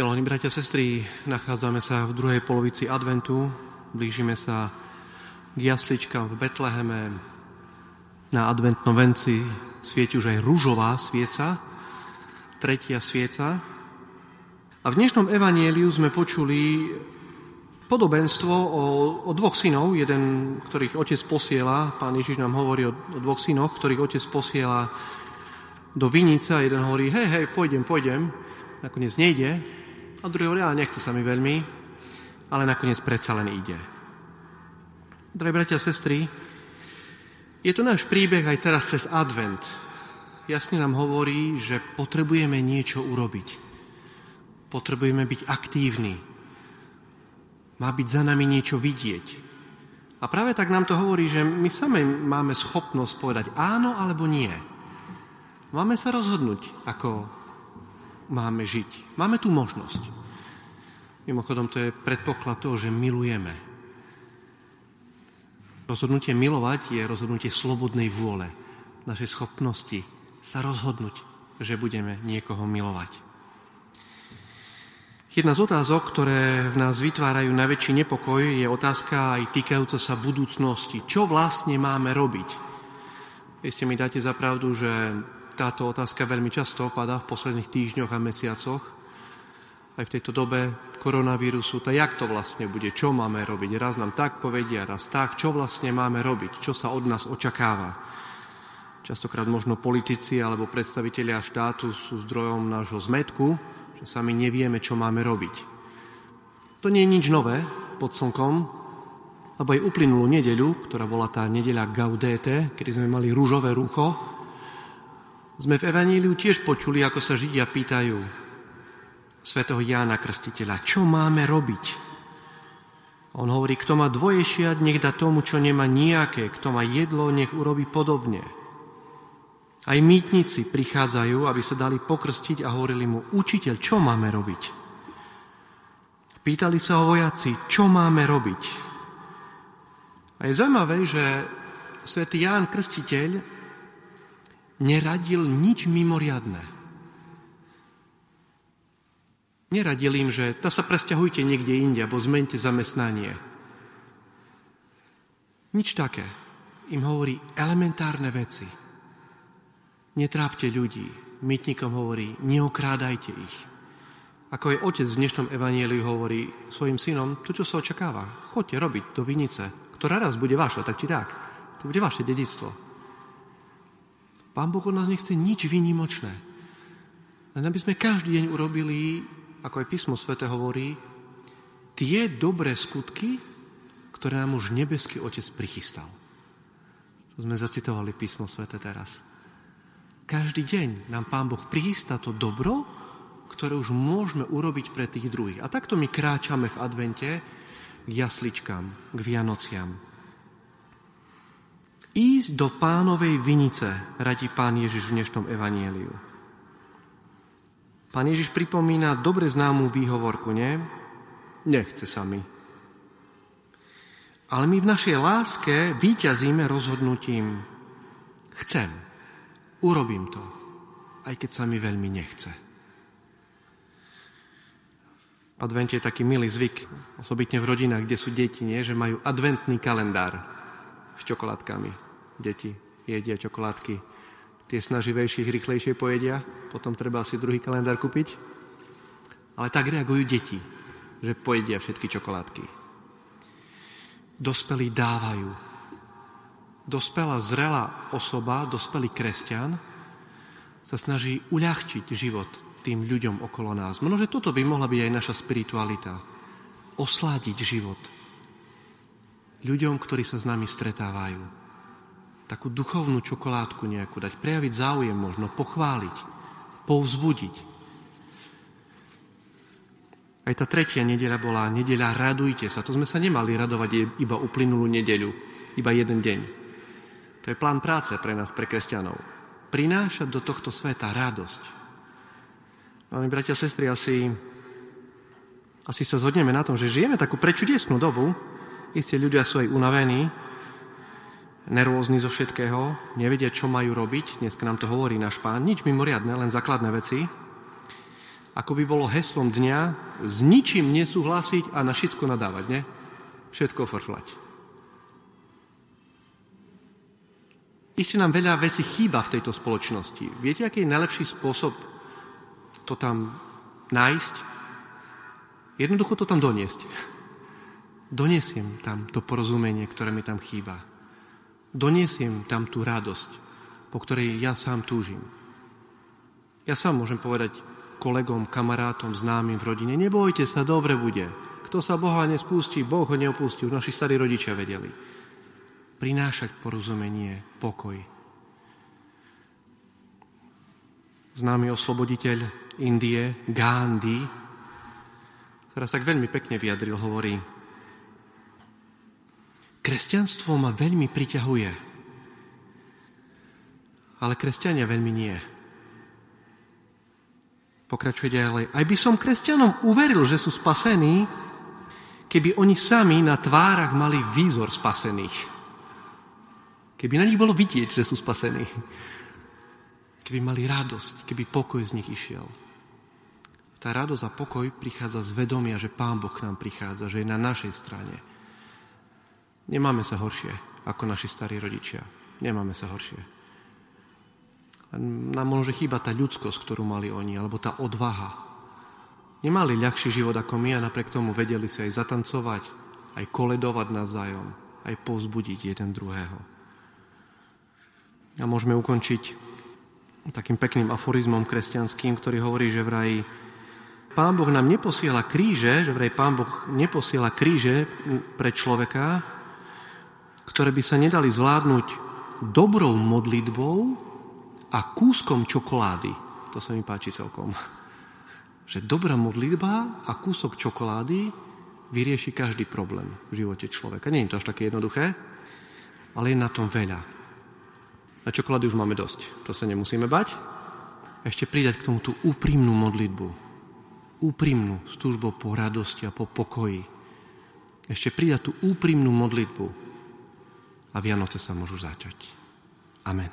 Milí bratia a sestry, nachádzame sa v druhej polovici adventu, blížime sa k jasličkám v Betleheme. Na adventnom venci svieti už aj rúžová svieca, tretia svieca. A v dnešnom evanieliu sme počuli podobenstvo o, o dvoch synov, jeden, ktorých otec posiela, pán Ježiš nám hovorí o, o dvoch synoch, ktorých otec posiela do vinice a jeden hovorí, hej, hej, pôjdem, pôjdem, nakoniec nejde, a druhý hovorí, ale nechce sa mi veľmi, ale nakoniec predsa len ide. Drahí bratia a sestry, je to náš príbeh aj teraz cez advent. Jasne nám hovorí, že potrebujeme niečo urobiť. Potrebujeme byť aktívni. Má byť za nami niečo vidieť. A práve tak nám to hovorí, že my sami máme schopnosť povedať áno alebo nie. Máme sa rozhodnúť, ako máme žiť. Máme tu možnosť. Mimochodom, to je predpoklad toho, že milujeme. Rozhodnutie milovať je rozhodnutie slobodnej vôle, našej schopnosti sa rozhodnúť, že budeme niekoho milovať. Jedna z otázok, ktoré v nás vytvárajú najväčší nepokoj, je otázka aj týkajúca sa budúcnosti. Čo vlastne máme robiť? Vy ste mi dáte za pravdu, že táto otázka veľmi často opadá v posledných týždňoch a mesiacoch. Aj v tejto dobe koronavírusu, tak jak to vlastne bude, čo máme robiť. Raz nám tak povedia, raz tak, čo vlastne máme robiť, čo sa od nás očakáva. Častokrát možno politici alebo predstavitelia štátu sú zdrojom nášho zmetku, že sami nevieme, čo máme robiť. To nie je nič nové pod slnkom, lebo aj uplynulú nedeľu, ktorá bola tá nedeľa Gaudete, kedy sme mali rúžové rucho, sme v Evaníliu tiež počuli, ako sa Židia pýtajú svätého Jána Krstiteľa, čo máme robiť? On hovorí, kto má dvoje šiat, nech dá tomu, čo nemá nejaké, kto má jedlo, nech urobí podobne. Aj mýtnici prichádzajú, aby sa dali pokrstiť a hovorili mu, učiteľ, čo máme robiť? Pýtali sa ho vojaci, čo máme robiť? A je zaujímavé, že svätý Ján Krstiteľ neradil nič mimoriadné. Neradil im, že to sa presťahujte niekde inde, alebo zmente zamestnanie. Nič také. Im hovorí elementárne veci. Netrápte ľudí. Mytníkom hovorí, neokrádajte ich. Ako aj otec v dnešnom evanieliu hovorí svojim synom, to, čo sa očakáva. Choďte robiť do vinice, ktorá raz bude vaša, tak či tak. To bude vaše dedictvo. Pán Boh od nás nechce nič výnimočné. Len aby sme každý deň urobili, ako aj písmo svete hovorí, tie dobré skutky, ktoré nám už nebeský Otec prichystal. To sme zacitovali písmo svete teraz. Každý deň nám Pán Boh prichystá to dobro, ktoré už môžeme urobiť pre tých druhých. A takto my kráčame v advente k jasličkám, k Vianociam. Ísť do pánovej vinice, radí pán Ježiš v dnešnom evanieliu. Pán Ježiš pripomína dobre známú výhovorku, nie? Nechce sa mi. Ale my v našej láske výťazíme rozhodnutím. Chcem. Urobím to. Aj keď sa mi veľmi nechce. Advent je taký milý zvyk, osobitne v rodinách, kde sú deti, nie? že majú adventný kalendár s čokoládkami. Deti jedia čokoládky. Tie snaživejších rýchlejšie pojedia, potom treba si druhý kalendár kúpiť. Ale tak reagujú deti, že pojedia všetky čokoládky. Dospelí dávajú. Dospelá zrelá osoba, dospelý kresťan sa snaží uľahčiť život tým ľuďom okolo nás. Možno, že toto by mohla byť aj naša spiritualita. Osládiť život ľuďom, ktorí sa s nami stretávajú. Takú duchovnú čokoládku nejakú dať, prejaviť záujem možno, pochváliť, povzbudiť. Aj tá tretia nedeľa bola nedeľa radujte sa. To sme sa nemali radovať iba uplynulú nedeľu, iba jeden deň. To je plán práce pre nás, pre kresťanov. Prinášať do tohto sveta radosť. Máme bratia a sestry, asi, asi sa zhodneme na tom, že žijeme takú prečudesnú dobu, Isté ľudia sú aj unavení, nervózni zo všetkého, nevedia, čo majú robiť. Dneska nám to hovorí náš pán. Nič mimoriadne, len základné veci. Ako by bolo heslom dňa, s ničím nesúhlasiť a na všetko nadávať, ne? Všetko frflať. Isté nám veľa vecí chýba v tejto spoločnosti. Viete, aký je najlepší spôsob to tam nájsť? Jednoducho to tam doniesť. Doniesiem tam to porozumenie, ktoré mi tam chýba. Doniesiem tam tú radosť, po ktorej ja sám túžim. Ja sám môžem povedať kolegom, kamarátom, známym v rodine, nebojte sa, dobre bude. Kto sa Boha nespustí, Boh ho neopustí, už naši starí rodičia vedeli. Prinášať porozumenie, pokoj. Známy osloboditeľ Indie, Gandhi, teraz tak veľmi pekne vyjadril, hovorí, kresťanstvo ma veľmi priťahuje, ale kresťania veľmi nie. Pokračuje ďalej. Aj by som kresťanom uveril, že sú spasení, keby oni sami na tvárach mali výzor spasených. Keby na nich bolo vidieť, že sú spasení. Keby mali radosť, keby pokoj z nich išiel. Tá radosť a pokoj prichádza z vedomia, že Pán Boh k nám prichádza, že je na našej strane. Nemáme sa horšie ako naši starí rodičia. Nemáme sa horšie nám môže chýbať tá ľudskosť, ktorú mali oni, alebo tá odvaha. Nemali ľahší život ako my a napriek tomu vedeli sa aj zatancovať, aj koledovať navzájom, aj povzbudiť jeden druhého. A môžeme ukončiť takým pekným aforizmom kresťanským, ktorý hovorí, že vraj Pán Boh nám neposiela kríže, že vraj Pán Boh neposiela kríže pre človeka, ktoré by sa nedali zvládnuť dobrou modlitbou a kúskom čokolády. To sa mi páči celkom. Že dobrá modlitba a kúsok čokolády vyrieši každý problém v živote človeka. Nie je to až také jednoduché, ale je na tom veľa. Na čokolády už máme dosť, to sa nemusíme bať. Ešte pridať k tomu tú úprimnú modlitbu. Úprimnú s túžbou po radosti a po pokoji. Ešte pridať tú úprimnú modlitbu a Vianoce sa môžu začať. Amen.